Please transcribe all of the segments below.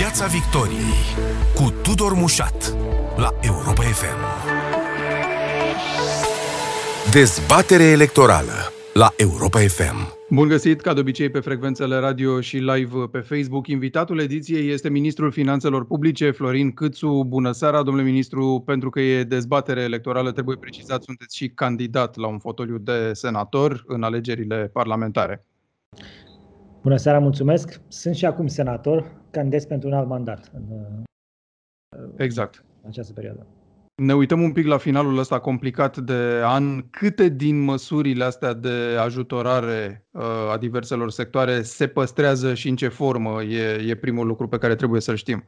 Piața Victoriei cu Tudor Mușat la Europa FM. Dezbatere electorală la Europa FM. Bun găsit, ca de obicei, pe frecvențele radio și live pe Facebook. Invitatul ediției este Ministrul Finanțelor Publice, Florin Câțu. Bună seara, domnule ministru. Pentru că e dezbatere electorală, trebuie precizat, sunteți și candidat la un fotoliu de senator în alegerile parlamentare. Bună seara, mulțumesc. Sunt și acum senator, candidez pentru un alt mandat în exact. în această perioadă. Ne uităm un pic la finalul ăsta complicat de an. Câte din măsurile astea de ajutorare uh, a diverselor sectoare se păstrează și în ce formă e, e primul lucru pe care trebuie să-l știm?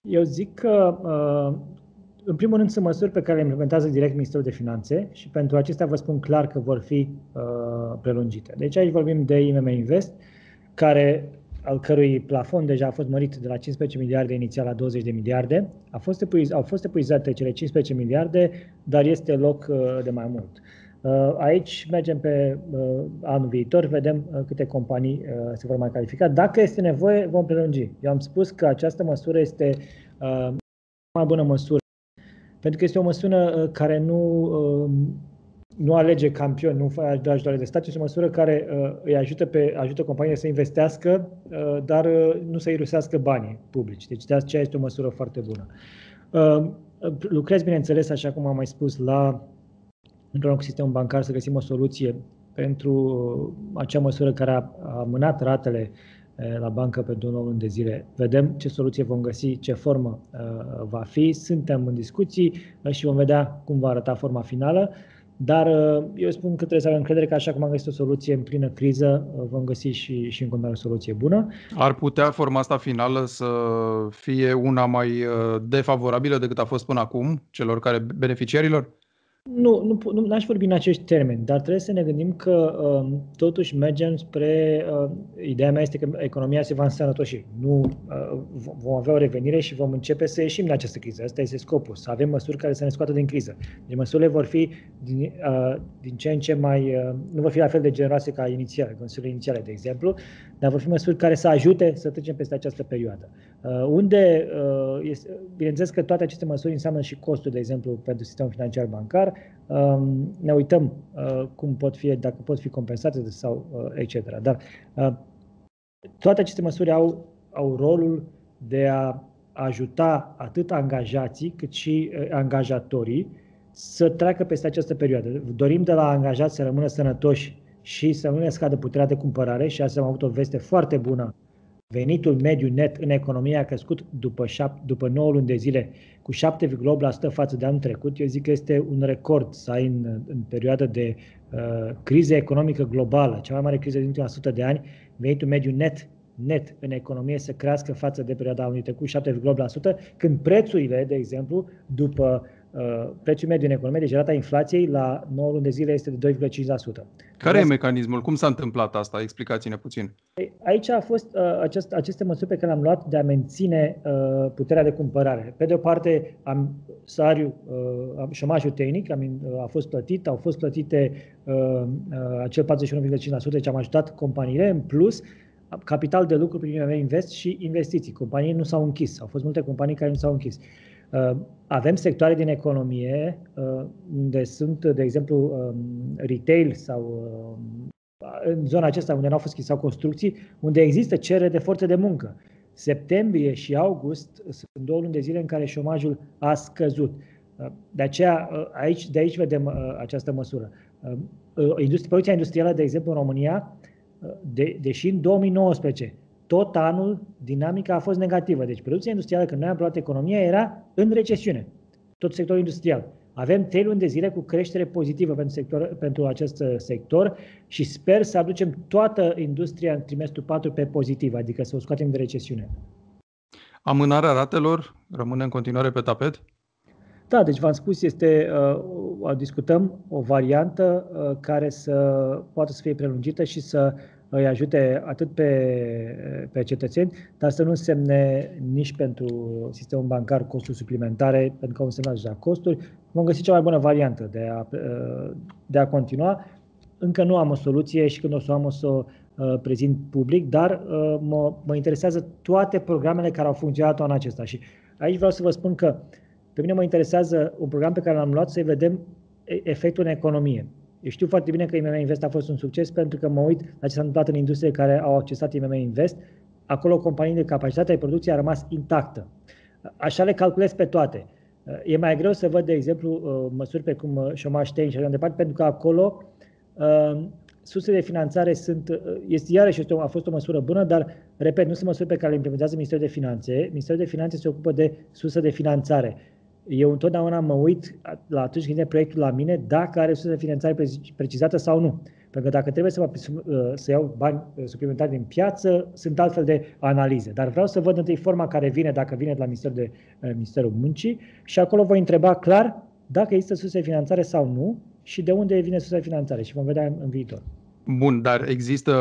Eu zic că, uh, în primul rând, sunt măsuri pe care le implementează direct Ministerul de Finanțe și pentru acestea vă spun clar că vor fi uh, prelungite. Deci aici vorbim de IMM Invest, care al cărui plafon deja a fost mărit de la 15 miliarde inițial la 20 de miliarde. A fost epuiz, au fost epuizate cele 15 miliarde, dar este loc uh, de mai mult. Uh, aici mergem pe uh, anul viitor, vedem câte companii se vor mai califica. Dacă este nevoie, vom prelungi. Eu am spus că această măsură este mai bună măsură, pentru că este o măsură care nu nu alege campioni, nu dă ajutoare de stat, este o măsură care uh, îi ajută, pe, ajută companiile să investească, uh, dar uh, nu să irusească banii publici. Deci de aceea este o măsură foarte bună. Uh, lucrez, bineînțeles, așa cum am mai spus, la într-un sistem bancar să găsim o soluție pentru uh, acea măsură care a, a mânat ratele uh, la bancă pentru două luni de zile. Vedem ce soluție vom găsi, ce formă uh, va fi. Suntem în discuții uh, și vom vedea cum va arăta forma finală. Dar uh, eu spun că trebuie să avem încredere că așa cum am găsit o soluție în plină criză, uh, vom găsi și, și în continuare o soluție bună. Ar putea forma asta finală să fie una mai uh, defavorabilă decât a fost până acum celor care beneficiarilor? Nu, nu, nu aș vorbi în acești termeni, dar trebuie să ne gândim că uh, totuși mergem spre. Uh, ideea mea este că economia se va însănătoși. Nu uh, vom avea o revenire și vom începe să ieșim din această criză. Asta este scopul, să avem măsuri care să ne scoată din criză. Deci măsurile vor fi din, uh, din ce în ce mai. Uh, nu vor fi la fel de generoase ca inițiale, măsurile inițiale, de exemplu, dar vor fi măsuri care să ajute să trecem peste această perioadă. Uh, unde, uh, este, bineînțeles că toate aceste măsuri înseamnă și costuri, de exemplu, pentru sistemul financiar bancar, Um, ne uităm uh, cum pot fi, dacă pot fi compensate sau uh, etc. Dar uh, toate aceste măsuri au, au rolul de a ajuta atât angajații cât și angajatorii să treacă peste această perioadă. Dorim de la angajați să rămână sănătoși și să nu ne scadă puterea de cumpărare și asta am avut o veste foarte bună Venitul mediu net în economie a crescut după, șap- după 9 luni de zile cu 7,8% față de anul trecut. Eu zic că este un record să ai în, în perioada de uh, criză economică globală, cea mai mare criză din ultima 100 de ani, venitul mediu net net în economie să crească față de perioada anului trecut 7,8%, când prețurile, de exemplu, după Uh, prețul mediu în economie, deci rata inflației la 9 luni de zile este de 2,5%. Care e mecanismul? Cum s-a întâmplat asta? Explicați-ne puțin. Păi, aici a fost uh, acest, aceste măsuri pe care le-am luat de a menține uh, puterea de cumpărare. Pe de o parte, am salariul, uh, șomajul tehnic am, uh, a fost plătit, au fost plătite uh, uh, acel 41,5%, deci am ajutat companiile. În plus, capital de lucru prin Invest și investiții. Companii nu s-au închis. Au fost multe companii care nu s-au închis. Uh, Uh, avem sectoare din economie uh, unde sunt, de exemplu, um, retail sau uh, în zona aceasta unde nu au fost sau construcții, unde există cerere de forță de muncă. Septembrie și august sunt două luni de zile în care șomajul a scăzut. De aceea, aici, de aici vedem această măsură. Industria, producția industrială, de exemplu, în România, de, deși în 2019 tot anul dinamica a fost negativă. Deci producția industrială, când noi am luat economia, era în recesiune. Tot sectorul industrial. Avem trei luni de zile cu creștere pozitivă pentru, sector, pentru acest uh, sector și sper să aducem toată industria în trimestru 4 pe pozitiv, adică să o scoatem de recesiune. Amânarea ratelor rămâne în continuare pe tapet? Da, deci v-am spus, este, uh, discutăm o variantă uh, care să poată să fie prelungită și să îi ajute atât pe, pe cetățeni, dar să nu însemne nici pentru sistemul bancar costuri suplimentare, pentru că au însemnat deja costuri. Vom găsi cea mai bună variantă de a, de a continua. Încă nu am o soluție și când o să am o să uh, prezint public, dar uh, mă, mă interesează toate programele care au funcționat anul acesta. Și aici vreau să vă spun că pe mine mă interesează un program pe care l-am luat să vedem efectul în economie. Eu știu foarte bine că IMM Invest a fost un succes pentru că mă uit la ce s-a întâmplat în industrie care au accesat IMM Invest. Acolo companii de capacitate de producție a rămas intactă. Așa le calculez pe toate. E mai greu să văd, de exemplu, uh, măsuri pe cum uh, șomaș tehnic și așa departe, pentru că acolo uh, sursele de finanțare sunt, este iarăși este o, a fost o măsură bună, dar, repet, nu sunt măsuri pe care le implementează Ministerul de Finanțe. Ministerul de Finanțe se ocupă de surse de finanțare eu întotdeauna mă uit la atunci când e proiectul la mine dacă are surse de finanțare precizată sau nu. Pentru că dacă trebuie să, mă, uh, să iau bani uh, suplimentari din piață, sunt altfel de analize. Dar vreau să văd întâi forma care vine, dacă vine de la Ministerul, de, uh, Ministerul Muncii și acolo voi întreba clar dacă există surse de finanțare sau nu și de unde vine sursa de finanțare și vom vedea în, în viitor. Bun, dar există,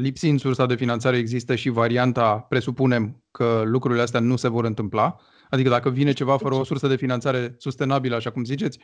lipsind sursa de finanțare, există și varianta, presupunem că lucrurile astea nu se vor întâmpla, Adică dacă vine ceva fără o sursă de finanțare sustenabilă, așa cum ziceți?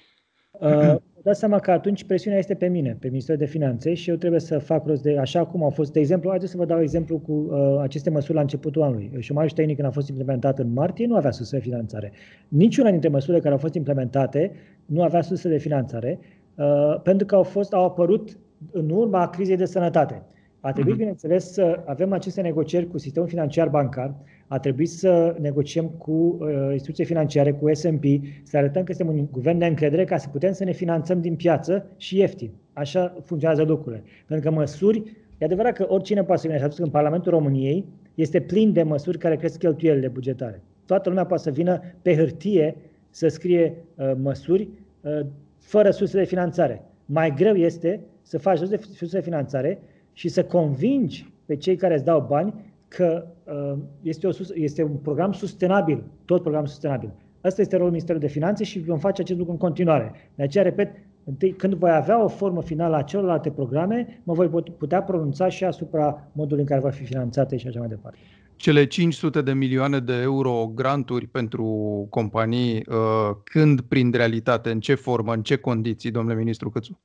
Uh, dați seama că atunci presiunea este pe mine, pe Ministerul de Finanțe și eu trebuie să fac rost de, așa cum au fost, de exemplu, haideți să vă dau exemplu cu uh, aceste măsuri la începutul anului. Șomajul tehnic când a fost implementat în martie nu avea sursă de finanțare. Niciuna dintre măsurile care au fost implementate nu avea sursă de finanțare uh, pentru că au fost, au apărut în urma crizei de sănătate. A trebuit, mm-hmm. bineînțeles, să avem aceste negocieri cu sistemul financiar bancar, a trebuit să negociem cu uh, instituții financiare, cu S&P, să arătăm că suntem un guvern de încredere ca să putem să ne finanțăm din piață și ieftin. Așa funcționează lucrurile. Pentru că măsuri, e adevărat că oricine poate să vină și atunci în Parlamentul României este plin de măsuri care cresc cheltuielile bugetare. Toată lumea poate să vină pe hârtie să scrie uh, măsuri uh, fără surse de finanțare. Mai greu este să faci surse de finanțare și să convingi pe cei care îți dau bani că uh, este, o, este un program sustenabil, tot program sustenabil. Asta este rolul Ministerului de Finanțe și vom face acest lucru în continuare. De aceea, repet, întâi, când voi avea o formă finală a celorlalte programe, mă voi putea pronunța și asupra modului în care vor fi finanțate și așa mai departe. Cele 500 de milioane de euro granturi pentru companii, uh, când prind realitate, în ce formă, în ce condiții, domnule ministru Cățu?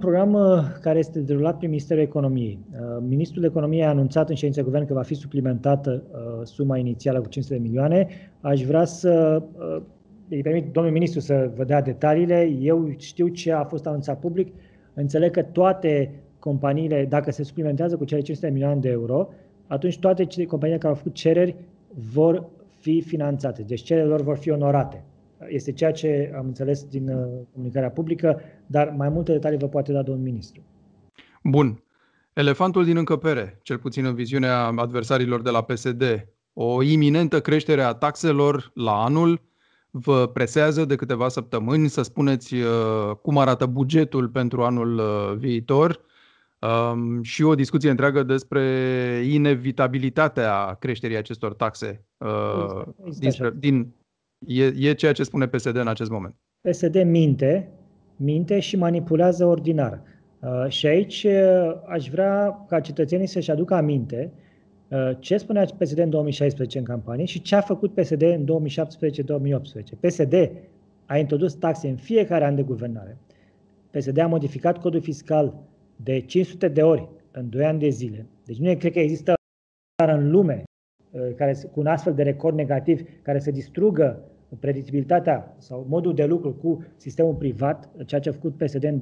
Uh, program uh, care este derulat prin Ministerul Economiei. Uh, Ministrul Economiei a anunțat în ședința guvern că va fi suplimentată uh, suma inițială cu 500 de milioane. Aș vrea să îi permit domnul ministru să vă dea detaliile. Eu știu ce a fost anunțat public. Înțeleg că toate companiile, dacă se suplimentează cu cele 500 de milioane de euro, atunci toate companiile care au făcut cereri vor fi finanțate. Deci cererile lor vor fi onorate. Este ceea ce am înțeles din uh, comunicarea publică, dar mai multe detalii vă poate da domnul ministru. Bun. Elefantul din încăpere, cel puțin în viziunea adversarilor de la PSD, o iminentă creștere a taxelor la anul, vă presează de câteva săptămâni să spuneți uh, cum arată bugetul pentru anul uh, viitor um, și o discuție întreagă despre inevitabilitatea creșterii acestor taxe exact, din, E, e ceea ce spune PSD în acest moment. PSD minte, minte și manipulează ordinar. Uh, și aici uh, aș vrea ca cetățenii să-și aducă aminte uh, ce spunea PSD în 2016 în campanie și ce a făcut PSD în 2017-2018. PSD a introdus taxe în fiecare an de guvernare. PSD a modificat codul fiscal de 500 de ori în 2 ani de zile. Deci nu cred că există în lume Uh, care, cu un astfel de record negativ care să distrugă predictibilitatea sau modul de lucru cu sistemul privat, ceea ce a făcut PSD în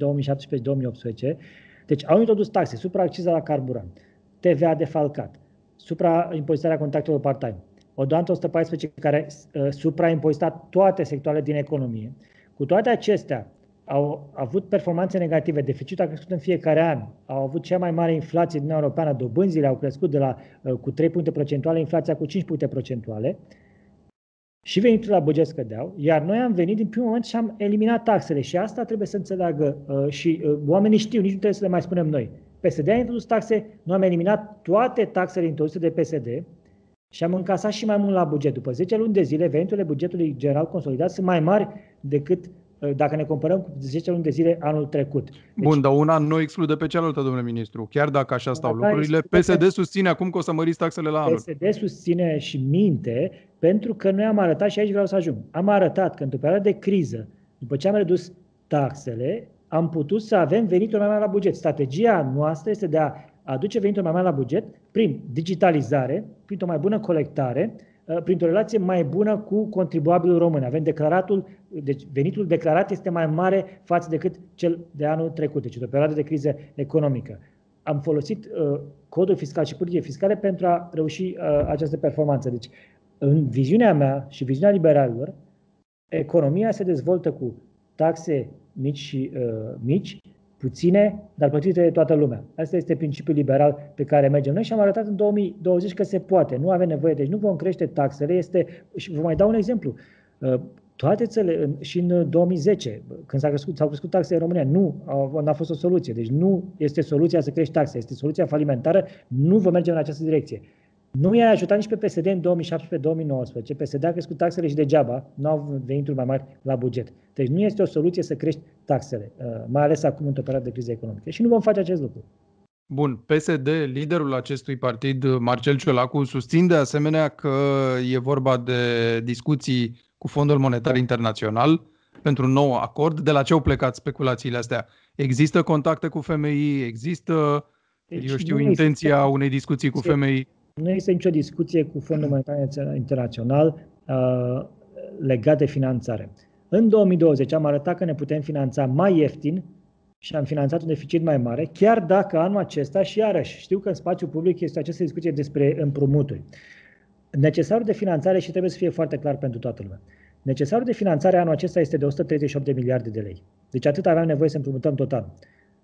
2017-2018. Deci au introdus taxe, supraacciza la carburant, TVA defalcat, supraimpozitarea contactelor part-time, o doantă 114 care uh, supraimpozitat toate sectoarele din economie. Cu toate acestea, au avut performanțe negative, deficitul a crescut în fiecare an, au avut cea mai mare inflație din Europeană, dobânzile au crescut de la, uh, cu 3 puncte procentuale, inflația cu 5 puncte procentuale. Și veniturile la buget scădeau, iar noi am venit din primul moment și am eliminat taxele. Și asta trebuie să înțeleagă uh, și uh, oamenii știu, nici nu trebuie să le mai spunem noi. PSD a introdus taxe, noi am eliminat toate taxele introduse de PSD și am încasat și mai mult la buget. După 10 luni de zile, veniturile bugetului general consolidat sunt mai mari decât Uh, dacă ne comparăm cu 10 luni de zile anul trecut. Deci, Bun, dar una nu exclude pe cealaltă, domnule ministru. Chiar dacă așa stau lucrurile, PSD susține acum că o să măriți taxele la anul. PSD susține și minte pentru că noi am arătat, și aici vreau să ajung, am arătat că într-o perioadă de criză, după ce am redus taxele, am putut să avem venituri mai mari la buget. Strategia noastră este de a aduce venituri mai mari la buget prin digitalizare, printr-o mai bună colectare, uh, printr-o relație mai bună cu contribuabilul român. Avem declaratul, deci venitul declarat este mai mare față decât cel de anul trecut, deci de o perioadă de criză economică. Am folosit uh, codul fiscal și politice fiscale pentru a reuși uh, această performanță. Deci, în viziunea mea și viziunea liberalilor, economia se dezvoltă cu taxe mici și uh, mici, puține, dar plătite de toată lumea. Asta este principiul liberal pe care mergem noi și am arătat în 2020 că se poate. Nu avem nevoie, deci nu vom crește taxele. Este, și vă mai dau un exemplu. Uh, toate țările, și în 2010, când s-au crescut, s-au crescut taxele în România, nu a, a fost o soluție. Deci nu este soluția să crești taxe, este soluția falimentară. Nu vom merge în această direcție. Nu i-a ajutat nici pe PSD în 2017-2019. PSD a crescut taxele și degeaba nu au venituri mai mari la buget. Deci nu este o soluție să crești taxele, uh, mai ales acum într-o perioadă de criză economică. Și nu vom face acest lucru. Bun, PSD, liderul acestui partid, Marcel Ciolacu, susțin de asemenea că e vorba de discuții cu Fondul Monetar Internațional pentru un nou acord. De la ce au plecat speculațiile astea? Există contacte cu FMI? Există, deci eu știu, intenția există. unei discuții cu FMI? Nu este nicio discuție cu Fondul Monetar Internațional uh, legat de finanțare. În 2020 am arătat că ne putem finanța mai ieftin și am finanțat un deficit mai mare, chiar dacă anul acesta, și iarăși, știu că în spațiu public este această discuție despre împrumuturi. Necesarul de finanțare, și trebuie să fie foarte clar pentru toată lumea, necesarul de finanțare anul acesta este de 138 de miliarde de lei. Deci atât aveam nevoie să împrumutăm total.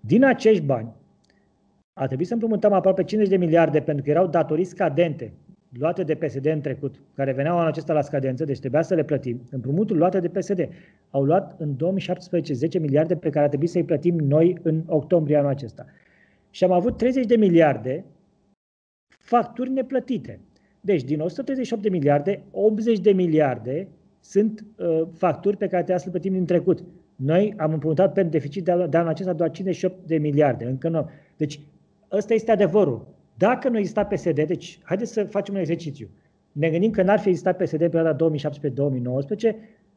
Din acești bani, a trebuit să împrumutăm aproape 50 de miliarde pentru că erau datorii scadente luate de PSD în trecut, care veneau anul acesta la scadență, deci trebuia să le plătim. Împrumuturi luate de PSD. Au luat în 2017 10 miliarde pe care a trebuit să-i plătim noi în octombrie anul acesta. Și am avut 30 de miliarde facturi neplătite. Deci, din 138 de miliarde, 80 de miliarde sunt uh, facturi pe care trebuia să le plătim din trecut. Noi am împrumutat pentru deficit de, de anul acesta doar 58 de miliarde. Încă nu. Deci, ăsta este adevărul. Dacă nu exista PSD, deci haideți să facem un exercițiu. Ne gândim că n-ar fi existat PSD în perioada 2017-2019,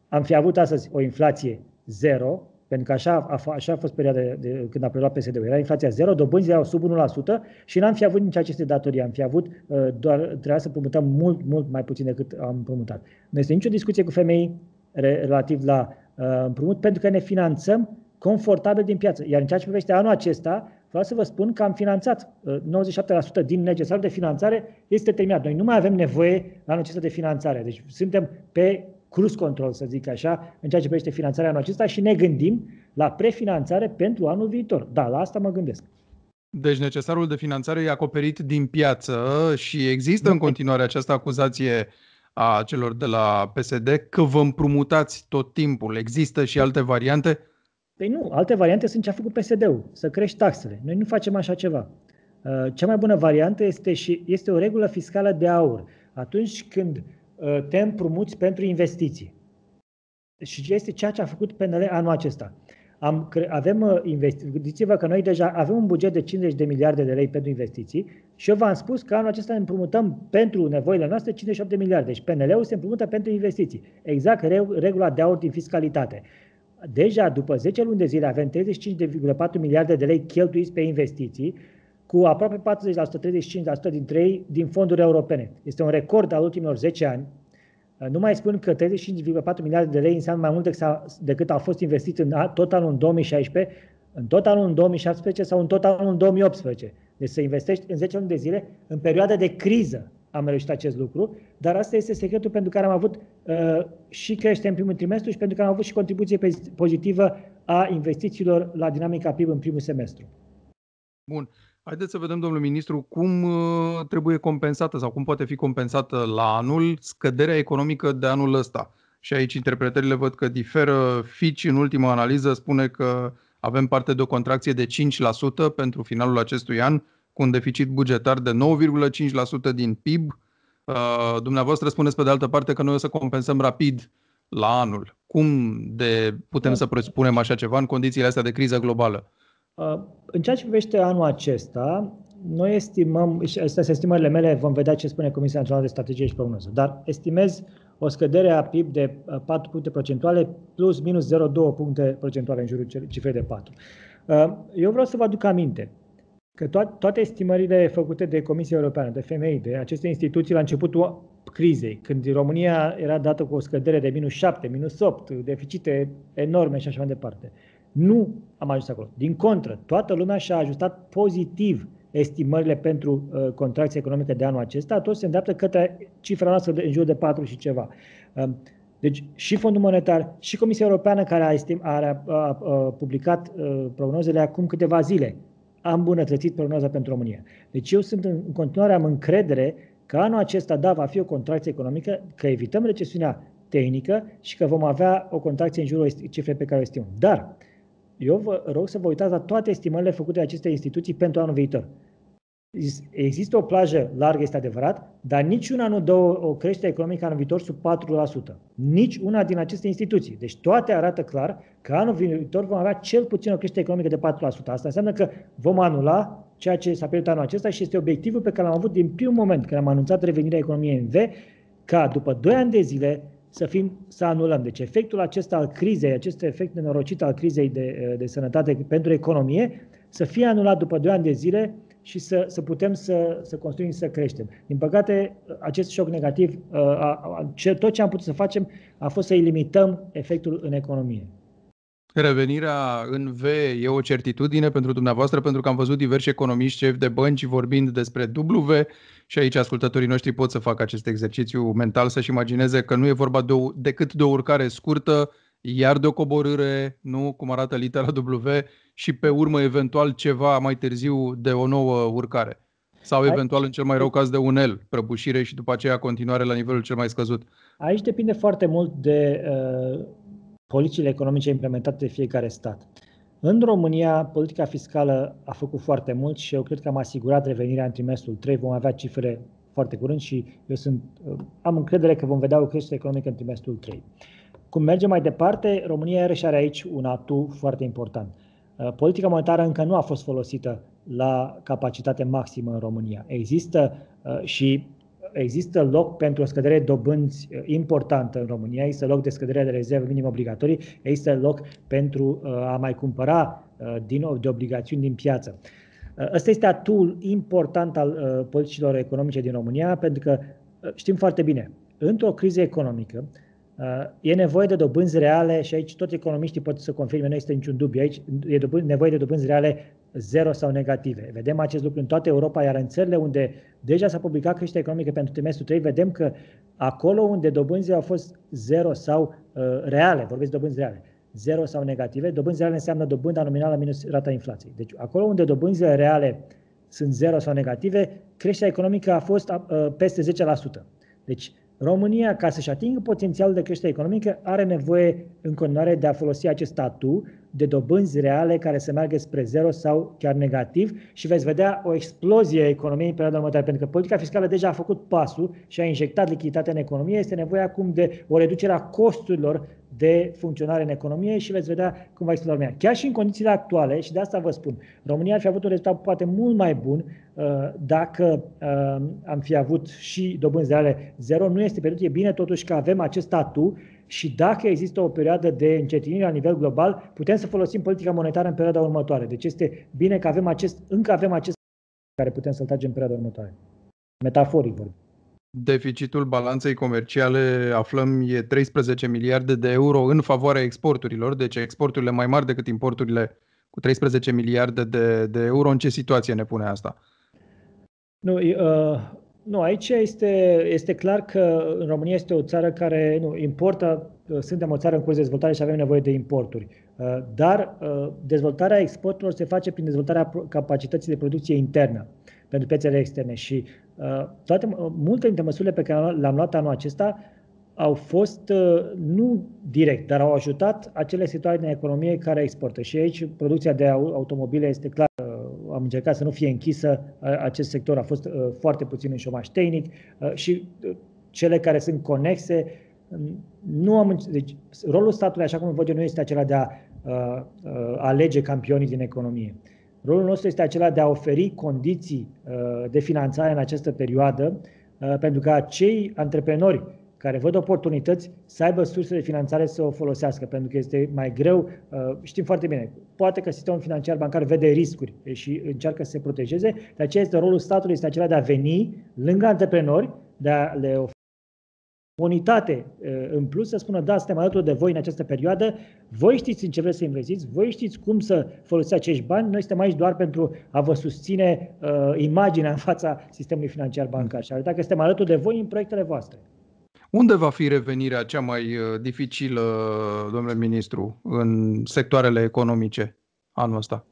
am fi avut astăzi o inflație zero, pentru că așa a, așa a fost perioada de, de, când a preluat PSD-ul. Era inflația zero, dobânzile erau sub 1% și n-am fi avut nici aceste datorii. Am fi avut, uh, doar trebuia să împrumutăm mult, mult mai puțin decât am împrumutat. Nu este nicio discuție cu femei relativ la uh, împrumut, pentru că ne finanțăm confortabil din piață. Iar în ceea ce privește anul acesta, vreau să vă spun că am finanțat 97% uh, din necesarul de finanțare este terminat. Noi nu mai avem nevoie anul acesta de finanțare. Deci suntem pe cruise control, să zic așa, în ceea ce privește finanțarea anul acesta și ne gândim la prefinanțare pentru anul viitor. Da, la asta mă gândesc. Deci necesarul de finanțare e acoperit din piață și există în continuare această acuzație a celor de la PSD că vă împrumutați tot timpul. Există și alte variante? Păi nu, alte variante sunt ce a făcut PSD-ul, să crești taxele. Noi nu facem așa ceva. Uh, cea mai bună variantă este și este o regulă fiscală de aur. Atunci când uh, te împrumuți pentru investiții. Și este ceea ce a făcut PNL anul acesta. Am, avem uh, investiții. Gândiți-vă că noi deja avem un buget de 50 de miliarde de lei pentru investiții și eu v-am spus că anul acesta împrumutăm pentru nevoile noastre 58 de miliarde. Deci PNL-ul se împrumută pentru investiții. Exact regula de aur din fiscalitate. Deja după 10 luni de zile avem 35,4 miliarde de lei cheltuiți pe investiții, cu aproape 40%, 35% dintre ei din fonduri europene. Este un record al ultimilor 10 ani. Nu mai spun că 35,4 miliarde de lei înseamnă mai mult decât au fost investiți în tot anul în 2016, în tot anul în 2017 sau în tot anul în 2018. Deci să investești în 10 luni de zile în perioada de criză am reușit acest lucru, dar asta este secretul pentru care am avut uh, și creștere în primul trimestru și pentru că am avut și contribuție pozitivă a investițiilor la dinamica PIB în primul semestru. Bun. Haideți să vedem, domnul ministru, cum uh, trebuie compensată sau cum poate fi compensată la anul scăderea economică de anul ăsta. Și aici interpretările văd că diferă. Fitch, în ultima analiză, spune că avem parte de o contracție de 5% pentru finalul acestui an, cu un deficit bugetar de 9,5% din PIB. Uh, dumneavoastră spuneți pe de altă parte că noi o să compensăm rapid la anul. Cum de putem să presupunem așa ceva în condițiile astea de criză globală? Uh, în ceea ce privește anul acesta, noi estimăm, și astea sunt estimările mele, vom vedea ce spune Comisia Națională de Strategie și Prognoză, dar estimez o scădere a PIB de 4 puncte procentuale plus minus 0,2 puncte procentuale în jurul cifrei de 4. Eu vreau să vă aduc aminte că toate estimările făcute de Comisia Europeană, de FMI, de aceste instituții la începutul crizei, când România era dată cu o scădere de minus 7, minus 8, deficite enorme și așa mai departe, nu am ajuns acolo. Din contră, toată lumea și-a ajustat pozitiv estimările pentru uh, contracție economică de anul acesta, tot se îndreaptă către cifra noastră de, în jur de 4 și ceva. Uh, deci și Fondul Monetar și Comisia Europeană care a, estim, a, a, a, a publicat uh, prognozele acum câteva zile a îmbunătățit prognoza pentru România. Deci eu sunt în, în continuare, am încredere că anul acesta, da, va fi o contracție economică, că evităm recesiunea tehnică și că vom avea o contracție în jurul cifrei pe care o estimăm. Dar eu vă rog să vă uitați la toate estimările făcute de aceste instituții pentru anul viitor. Există o plajă largă, este adevărat, dar niciuna nu dă o creștere economică anul viitor sub 4%. Nici una din aceste instituții. Deci toate arată clar că anul viitor vom avea cel puțin o creștere economică de 4%. Asta înseamnă că vom anula ceea ce s-a pierdut anul acesta și este obiectivul pe care l-am avut din primul moment când am anunțat revenirea economiei în V, ca după 2 ani de zile să, fim, să anulăm. Deci efectul acesta al crizei, acest efect nenorocit al crizei de, de sănătate pentru economie, să fie anulat după 2 ani de zile și să, să putem să, să construim, să creștem. Din păcate, acest șoc negativ, a, a, tot ce am putut să facem a fost să-i limităm efectul în economie. Revenirea în V e o certitudine pentru dumneavoastră, pentru că am văzut diversi economiști șefi de bănci vorbind despre W și aici ascultătorii noștri pot să facă acest exercițiu mental, să-și imagineze că nu e vorba de o, decât de o urcare scurtă, iar de o coborâre, nu cum arată litera W, și pe urmă eventual ceva mai târziu de o nouă urcare. Sau eventual în cel mai rău caz de un L, prăbușire și după aceea continuare la nivelul cel mai scăzut. Aici depinde foarte mult de uh, politicile economice implementate de fiecare stat. În România, politica fiscală a făcut foarte mult și eu cred că am asigurat revenirea în trimestrul 3. Vom avea cifre foarte curând și eu sunt, uh, am încredere că vom vedea o creștere economică în trimestrul 3. Cum mergem mai departe, România iarăși are aici un atu foarte important. Uh, politica monetară încă nu a fost folosită la capacitate maximă în România. Există uh, și există loc pentru o scădere de dobânzi uh, importantă în România, există loc de scădere de rezerve minim obligatorii, există loc pentru a mai cumpăra din nou de obligațiuni din piață. Ăsta este atul important al politicilor economice din România, pentru că știm foarte bine, într-o criză economică, E nevoie de dobânzi reale și aici toți economiștii pot să confirme, nu este niciun dubiu. Aici e nevoie de dobânzi reale zero sau negative. Vedem acest lucru în toată Europa, iar în țările unde deja s-a publicat creșterea economică pentru trimestrul 3, vedem că acolo unde dobânzile au fost zero sau uh, reale, vorbesc de dobânzi reale, zero sau negative, dobânzi reale înseamnă dobânda nominală minus rata inflației. Deci acolo unde dobânzile reale sunt zero sau negative, creșterea economică a fost uh, peste 10%. Deci România, ca să-și atingă potențialul de creștere economică, are nevoie în continuare de a folosi acest statu de dobânzi reale care să meargă spre zero sau chiar negativ și veți vedea o explozie a economiei în perioada următoare, pentru că politica fiscală deja a făcut pasul și a injectat lichiditatea în economie. Este nevoie acum de o reducere a costurilor de funcționare în economie și veți vedea cum va exploda România. Chiar și în condițiile actuale, și de asta vă spun, România ar fi avut un rezultat poate mult mai bun uh, dacă uh, am fi avut și dobânzi reale zero. Nu este pierdut, e bine totuși că avem acest statu și dacă există o perioadă de încetinire la nivel global, putem să folosim politica monetară în perioada următoare. Deci este bine că avem acest, încă avem acest care putem să-l tragem în perioada următoare. Metaforic vorbim. Deficitul balanței comerciale, aflăm, e 13 miliarde de euro în favoarea exporturilor, deci exporturile mai mari decât importurile cu 13 miliarde de, de euro. În ce situație ne pune asta? Nu, uh, nu aici este, este clar că în România este o țară care nu, importă, uh, suntem o țară în curs de dezvoltare și avem nevoie de importuri. Uh, dar uh, dezvoltarea exporturilor se face prin dezvoltarea capacității de producție internă pentru piețele externe și uh, toate, multe dintre măsurile pe care le-am luat anul acesta au fost nu direct, dar au ajutat acele sectoare din economie care exportă. Și aici producția de automobile este clar, am încercat să nu fie închisă, acest sector a fost foarte puțin în șomaș tehnic și cele care sunt conexe, nu am, deci, rolul statului, așa cum văd eu, nu este acela de a uh, uh, alege campionii din economie. Rolul nostru este acela de a oferi condiții de finanțare în această perioadă, pentru ca cei antreprenori care văd oportunități să aibă surse de finanțare să o folosească, pentru că este mai greu, știm foarte bine, poate că sistemul financiar bancar vede riscuri și încearcă să se protejeze, de aceea este rolul statului este acela de a veni lângă antreprenori, de a le oferi unitate în plus, să spună, da, suntem alături de voi în această perioadă, voi știți în ce vreți să investiți, voi știți cum să folosiți acești bani, noi suntem aici doar pentru a vă susține uh, imaginea în fața sistemului financiar bancar și arăta că suntem alături de voi în proiectele voastre. Unde va fi revenirea cea mai uh, dificilă, domnule ministru, în sectoarele economice anul ăsta?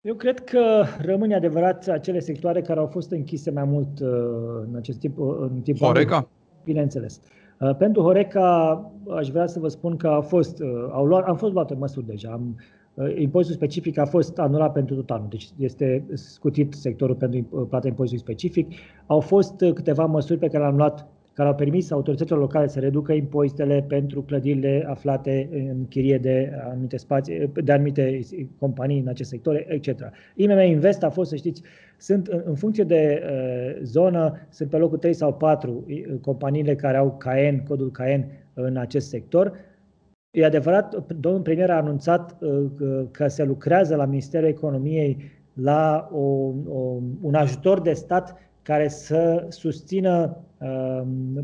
Eu cred că rămâne adevărat acele sectoare care au fost închise mai mult uh, în acest timp. În timp Horeca? Anul, bineînțeles. Uh, pentru Horeca aș vrea să vă spun că a fost, au luat, am fost luate măsuri deja. Am, impozitul specific a fost anulat pentru tot anul, deci este scutit sectorul pentru plata impozitului specific. Au fost câteva măsuri pe care le-am luat care au permis autorităților locale să reducă impozitele pentru clădirile aflate în chirie de anumite spații, de anumite companii în acest sector, etc. IMM Invest a fost, să știți, sunt în funcție de uh, zonă, sunt pe locul 3 sau 4 companiile care au CAEN, codul CAEN în acest sector. E adevărat, domnul premier a anunțat uh, că se lucrează la Ministerul Economiei la o, o, un ajutor de stat care să susțină uh,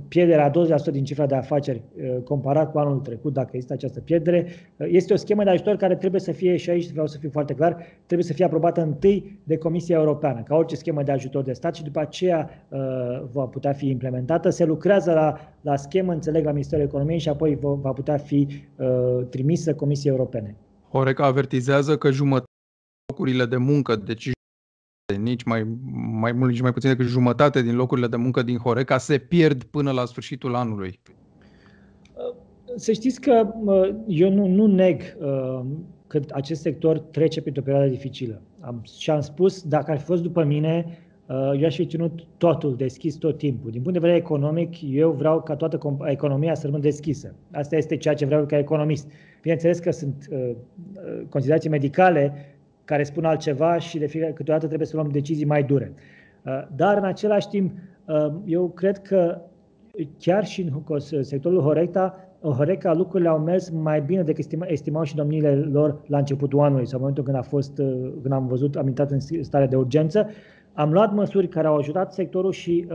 pierderea 20% din cifra de afaceri uh, comparat cu anul trecut, dacă există această pierdere. Uh, este o schemă de ajutor care trebuie să fie, și aici vreau să fiu foarte clar, trebuie să fie aprobată întâi de Comisia Europeană, ca orice schemă de ajutor de stat și după aceea va putea fi implementată. Se lucrează la, la schemă, înțeleg, la Ministerul Economiei și apoi va putea fi trimisă Comisiei Europene. Horeca avertizează că jumătate locurile de muncă, deci nici mai, mai mult, nici mai puțin decât jumătate din locurile de muncă din Horeca se pierd până la sfârșitul anului. Să știți că eu nu, nu neg uh, că acest sector trece printr-o perioadă dificilă. Am, și am spus, dacă ar fi fost după mine, uh, eu aș fi ținut totul deschis tot timpul. Din punct de vedere economic, eu vreau ca toată economia să rămână deschisă. Asta este ceea ce vreau ca economist. Bineînțeles că sunt uh, considerații medicale care spun altceva și de fiecare câteodată trebuie să luăm decizii mai dure. Uh, dar în același timp, uh, eu cred că chiar și în sectorul Horeca, Horeca lucrurile au mers mai bine decât estimau și domniile lor la începutul anului sau în momentul când, a fost, uh, când am văzut, am intrat în stare de urgență. Am luat măsuri care au ajutat sectorul și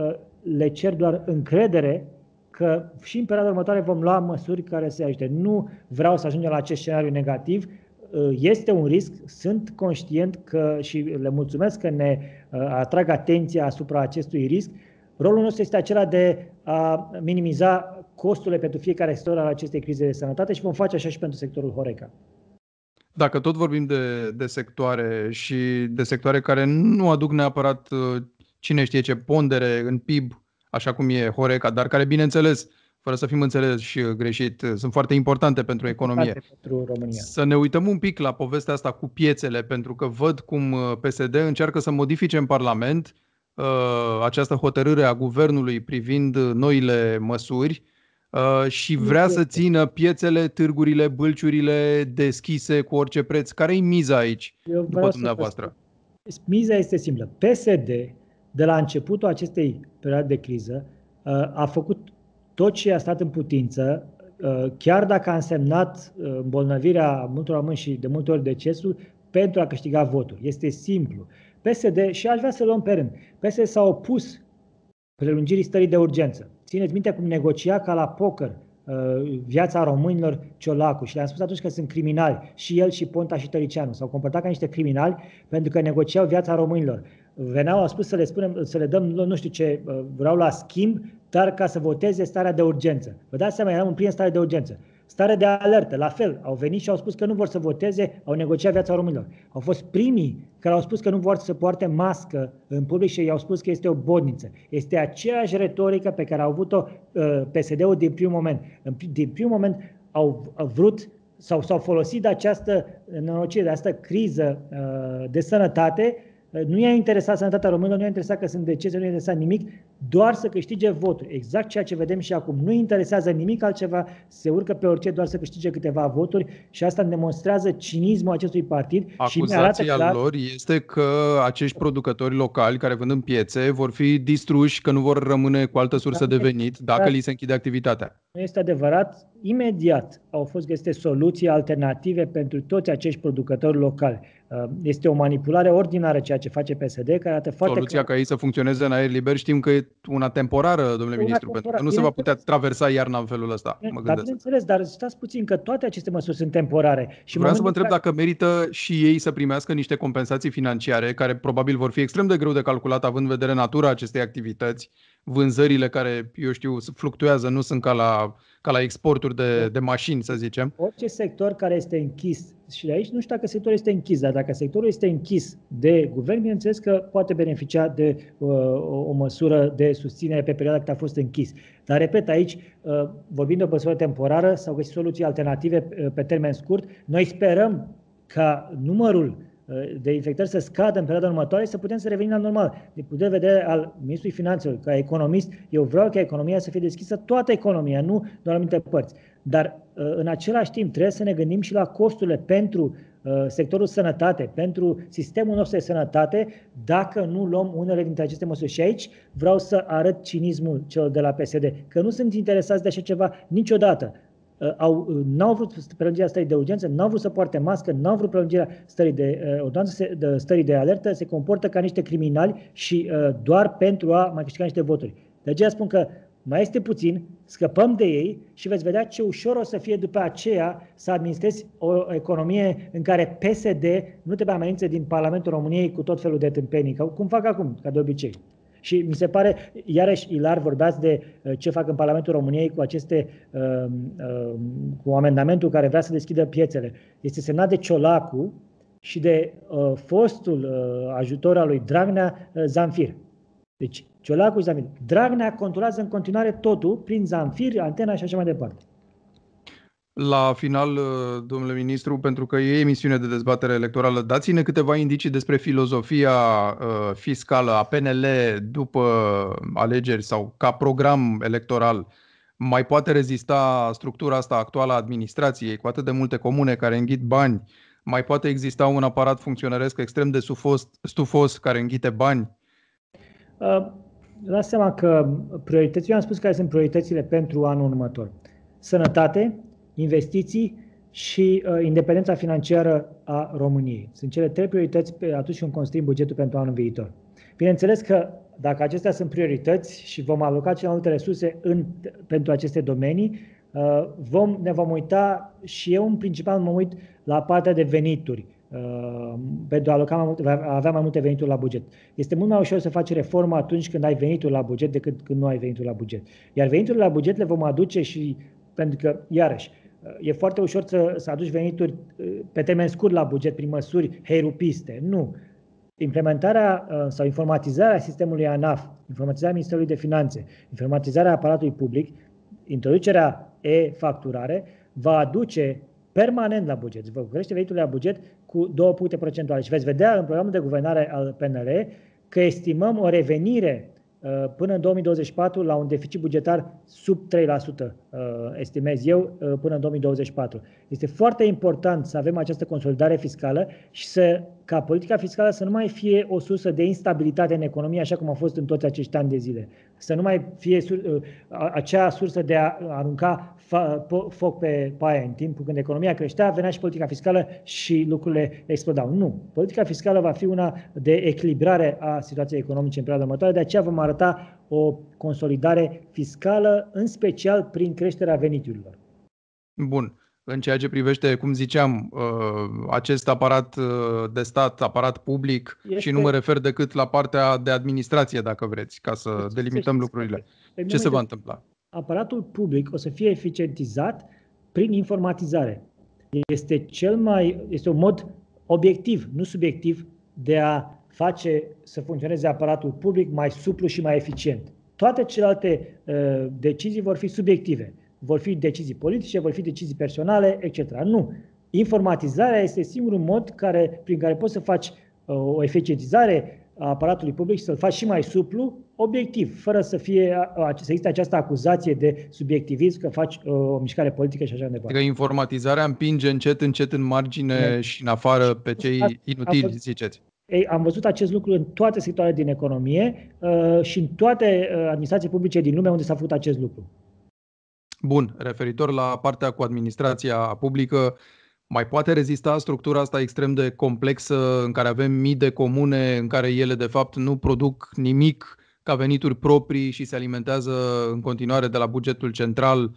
le cer doar încredere că și în perioada următoare vom lua măsuri care să ajute. Nu vreau să ajungem la acest scenariu negativ, Uh, este un risc, sunt conștient că și le mulțumesc că ne uh, atrag atenția asupra acestui risc. Rolul nostru este acela de a minimiza costurile pentru fiecare sector al acestei crize de sănătate și vom face așa și pentru sectorul Horeca. Dacă tot vorbim de, de sectoare și de sectoare care nu aduc neapărat uh, cine știe ce pondere în PIB, așa cum e Horeca, dar care, bineînțeles, fără să fim înțeleși greșit, sunt foarte importante pentru economie. Pentru România. Să ne uităm un pic la povestea asta cu piețele, pentru că văd cum uh, PSD încearcă să modifice în Parlament uh, această hotărâre a guvernului privind noile măsuri uh, și vrea să țină piețele, târgurile, bâlciurile deschise cu orice preț. Care e miza aici, Eu după dumneavoastră? Miza este simplă. PSD, de la începutul acestei perioade de criză, uh, a făcut tot ce a stat în putință, uh, chiar dacă a însemnat uh, îmbolnăvirea multor români și de multe ori decesul, pentru a câștiga votul. Este simplu. PSD, și aș vrea să luăm pe rând, PSD s-a opus prelungirii stării de urgență. Țineți minte cum negocia ca la poker uh, viața românilor Ciolacu și le-am spus atunci că sunt criminali, și el și Ponta și Tăricianu. S-au comportat ca niște criminali pentru că negociau viața românilor. Veneau, au spus să le, spunem, să le dăm, nu știu ce, vreau la schimb dar ca să voteze starea de urgență. Vă dați seama, eram în plină stare de urgență. Stare de alertă, la fel, au venit și au spus că nu vor să voteze, au negociat viața românilor. Au fost primii care au spus că nu vor să poarte mască în public și i-au spus că este o bodniță. Este aceeași retorică pe care au avut-o uh, PSD-ul din primul moment. Din primul moment au, au vrut sau s-au folosit de această nenorocire, de această criză uh, de sănătate nu i-a interesat sănătatea românilor, nu i-a interesat că sunt decese, nu i-a interesat nimic, doar să câștige voturi. Exact ceea ce vedem și acum. Nu interesează nimic altceva, se urcă pe orice doar să câștige câteva voturi și asta demonstrează cinismul acestui partid. Acuzația și clar... lor este că acești producători locali care vând în piețe vor fi distruși, că nu vor rămâne cu altă sursă de venit dacă li se închide activitatea. Nu este adevărat. Imediat au fost găsite soluții alternative pentru toți acești producători locali. Uh, este o manipulare ordinară ceea ce face PSD, care arată foarte Soluția clar. ca ei să funcționeze în aer liber știm că e una temporară, domnule una ministru, temporară. pentru că nu se va putea traversa iarna în felul ăsta. Mă dar bineînțeles, dar stați puțin că toate aceste măsuri sunt temporare. Și Vreau să vă întreb care... dacă merită și ei să primească niște compensații financiare, care probabil vor fi extrem de greu de calculat având în vedere natura acestei activități, vânzările care, eu știu, fluctuează, nu sunt ca la ca la exporturi de, de mașini, să zicem. Orice sector care este închis, și de aici nu știu dacă sectorul este închis, dar dacă sectorul este închis de guvern, bineînțeles că poate beneficia de uh, o măsură de susținere pe perioada cât a fost închis. Dar, repet, aici, uh, vorbind de o măsură temporară, s-au găsit soluții alternative uh, pe termen scurt. Noi sperăm ca numărul de infectări să scadă în perioada următoare, să putem să revenim la normal. Din punct de vedere al Ministrului Finanțelor, ca economist, eu vreau ca economia să fie deschisă, toată economia, nu doar anumite părți. Dar uh, în același timp trebuie să ne gândim și la costurile pentru uh, sectorul sănătate, pentru sistemul nostru de sănătate, dacă nu luăm unele dintre aceste măsuri. Și aici vreau să arăt cinismul celor de la PSD, că nu sunt interesați de așa ceva niciodată. Uh, au, uh, n-au vrut prelungirea stării de urgență, n-au vrut să poarte mască, n-au vrut prelungirea stării de, uh, de, stării de alertă, se comportă ca niște criminali și uh, doar pentru a mai câștiga niște voturi. De aceea spun că mai este puțin, scăpăm de ei și veți vedea ce ușor o să fie după aceea să administrezi o economie în care PSD nu te amenință din Parlamentul României cu tot felul de tâmpenii, cum fac acum, ca de obicei. Și mi se pare, iarăși, Ilar, vorbeați de uh, ce fac în Parlamentul României cu aceste, uh, uh, cu amendamentul care vrea să deschidă piețele. Este semnat de Ciolacu și de fostul ajutor al lui Dragnea, Zamfir. Deci, Ciolacu și Zamfir. Dragnea controlează în continuare totul prin Zamfir, antena și așa mai departe la final, uh, domnule ministru, pentru că e emisiune de dezbatere electorală, dați-ne câteva indicii despre filozofia uh, fiscală a PNL după alegeri sau ca program electoral. Mai poate rezista structura asta actuală a administrației cu atât de multe comune care înghit bani? Mai poate exista un aparat funcționăresc extrem de stufos, stufos care înghite bani? Uh, Dați seama că prioritățile, eu am spus care sunt prioritățile pentru anul următor. Sănătate, investiții și uh, independența financiară a României. Sunt cele trei priorități pe atunci când construim bugetul pentru anul viitor. Bineînțeles că dacă acestea sunt priorități și vom aloca cele mai multe resurse în, pentru aceste domenii, uh, vom, ne vom uita și eu în principal mă uit la partea de venituri uh, pentru a aloca mai multe, avea mai multe venituri la buget. Este mult mai ușor să faci reformă atunci când ai venituri la buget decât când nu ai venituri la buget. Iar veniturile la buget le vom aduce și pentru că, iarăși, e foarte ușor să, să aduci venituri uh, pe termen scurt la buget prin măsuri heirupiste. Nu. Implementarea uh, sau informatizarea sistemului ANAF, informatizarea Ministerului de Finanțe, informatizarea aparatului public, introducerea e-facturare, va aduce permanent la buget, va crește veniturile la buget cu 2 puncte procentuale. Și veți vedea în programul de guvernare al PNR că estimăm o revenire Uh, până în 2024 la un deficit bugetar sub 3%, uh, estimez eu, uh, până în 2024. Este foarte important să avem această consolidare fiscală și să, ca politica fiscală să nu mai fie o sursă de instabilitate în economie, așa cum a fost în toți acești ani de zile. Să nu mai fie acea sursă de a arunca foc pe paie în timpul când economia creștea, venea și politica fiscală și lucrurile explodau. Nu. Politica fiscală va fi una de echilibrare a situației economice în perioada următoare, de aceea vom arăta o consolidare fiscală, în special prin creșterea veniturilor. Bun. În ceea ce privește, cum ziceam, uh, acest aparat uh, de stat, aparat public, este... și nu mă refer decât la partea de administrație, dacă vreți, ca să delimităm lucrurile. Ce se va întâmpla? aparatul public o să fie eficientizat prin informatizare. Este cel mai, este un mod obiectiv, nu subiectiv, de a face să funcționeze aparatul public mai suplu și mai eficient. Toate celelalte uh, decizii vor fi subiective. Vor fi decizii politice, vor fi decizii personale, etc. Nu. Informatizarea este singurul mod care, prin care poți să faci uh, o eficientizare a aparatului public și să-l faci și mai suplu, obiectiv, fără să fie să existe această acuzație de subiectivism că faci uh, o mișcare politică și așa departe. Că informatizarea împinge încet, încet în margine de. și în afară pe cei inutili, ziceți. Ei, am văzut acest lucru în toate sectoarele din economie uh, și în toate uh, administrații publice din lume unde s-a făcut acest lucru. Bun, referitor la partea cu administrația publică, mai poate rezista structura asta extrem de complexă în care avem mii de comune în care ele de fapt nu produc nimic ca venituri proprii și se alimentează în continuare de la bugetul central.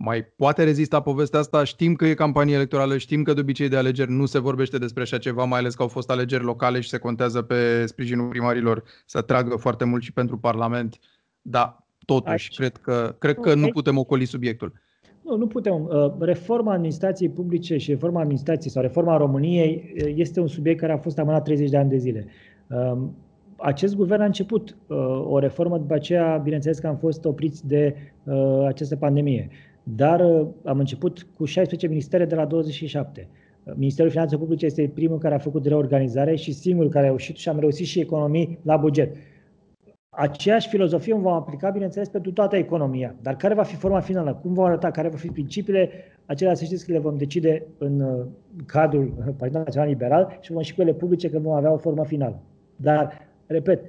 Mai poate rezista povestea asta? Știm că e campanie electorală, știm că de obicei de alegeri nu se vorbește despre așa ceva, mai ales că au fost alegeri locale și se contează pe sprijinul primarilor să tragă foarte mult și pentru Parlament. Dar totuși, Aici. cred că, cred că nu putem ocoli subiectul. Nu, nu putem. Uh, reforma administrației publice și reforma administrației sau reforma României uh, este un subiect care a fost amânat 30 de ani de zile. Um, acest guvern a început uh, o reformă, după aceea, bineînțeles că am fost opriți de această pandemie. Dar am început cu 16 ministere de la 27. Ministerul Finanțelor Publice este primul care a făcut reorganizare și singurul care a reușit și am reușit și economii la buget. Aceeași filozofie vom aplica, bineînțeles, pentru toată economia. Dar care va fi forma finală? Cum vor arăta? Care vor fi principiile? Acelea să știți că le vom decide în uh, cadrul Partidului Național Liberal și vom și cu ele publice că vom avea o formă finală. Dar, repet,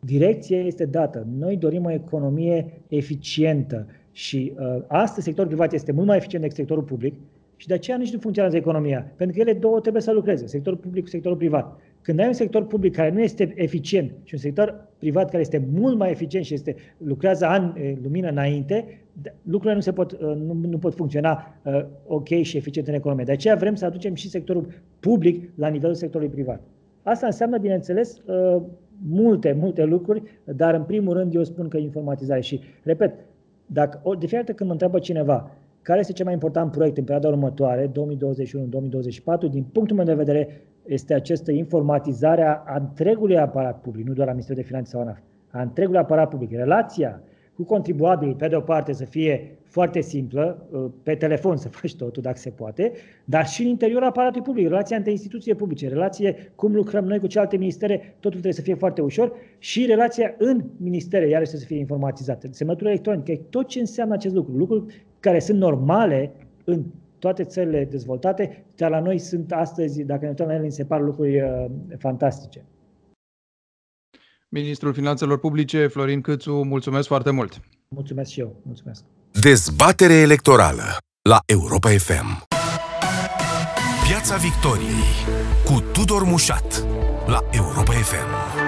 direcția este dată. Noi dorim o economie eficientă și uh, astăzi sectorul privat este mult mai eficient decât sectorul public și de aceea nici nu funcționează economia. Pentru că ele două trebuie să lucreze, sectorul public cu sectorul privat. Când ai un sector public care nu este eficient și un sector privat care este mult mai eficient și este, lucrează ani lumină înainte, lucrurile nu, se pot, nu, nu pot funcționa uh, ok și eficient în economie. De aceea vrem să aducem și sectorul public la nivelul sectorului privat. Asta înseamnă, bineînțeles, uh, multe, multe lucruri, dar în primul rând eu spun că informatizare. Și, repet, dacă, de fiecare dată când mă întreabă cineva care este cel mai important proiect în perioada următoare, 2021-2024, din punctul meu de vedere, este această informatizare a întregului aparat public, nu doar a Ministerului de Finanțe sau ANAF, a întregului aparat public. Relația cu contribuabilul, pe de o parte, să fie foarte simplă, uh, pe telefon să faci totul, dacă se poate, dar și în interiorul aparatului public, relația între instituții publice, relație cum lucrăm noi cu celelalte ministere, totul trebuie să fie foarte ușor și relația în ministere, iarăși să fie informatizată. Semnătura electronică, tot ce înseamnă acest lucru, lucruri care sunt normale în toate țările dezvoltate, dar la noi sunt astăzi, dacă ne uităm la ele, se par lucruri uh, fantastice. Ministrul Finanțelor Publice, Florin Câțu, mulțumesc foarte mult. Mulțumesc și eu. Mulțumesc. Dezbatere electorală la Europa FM. Piața Victoriei cu Tudor Mușat la Europa FM.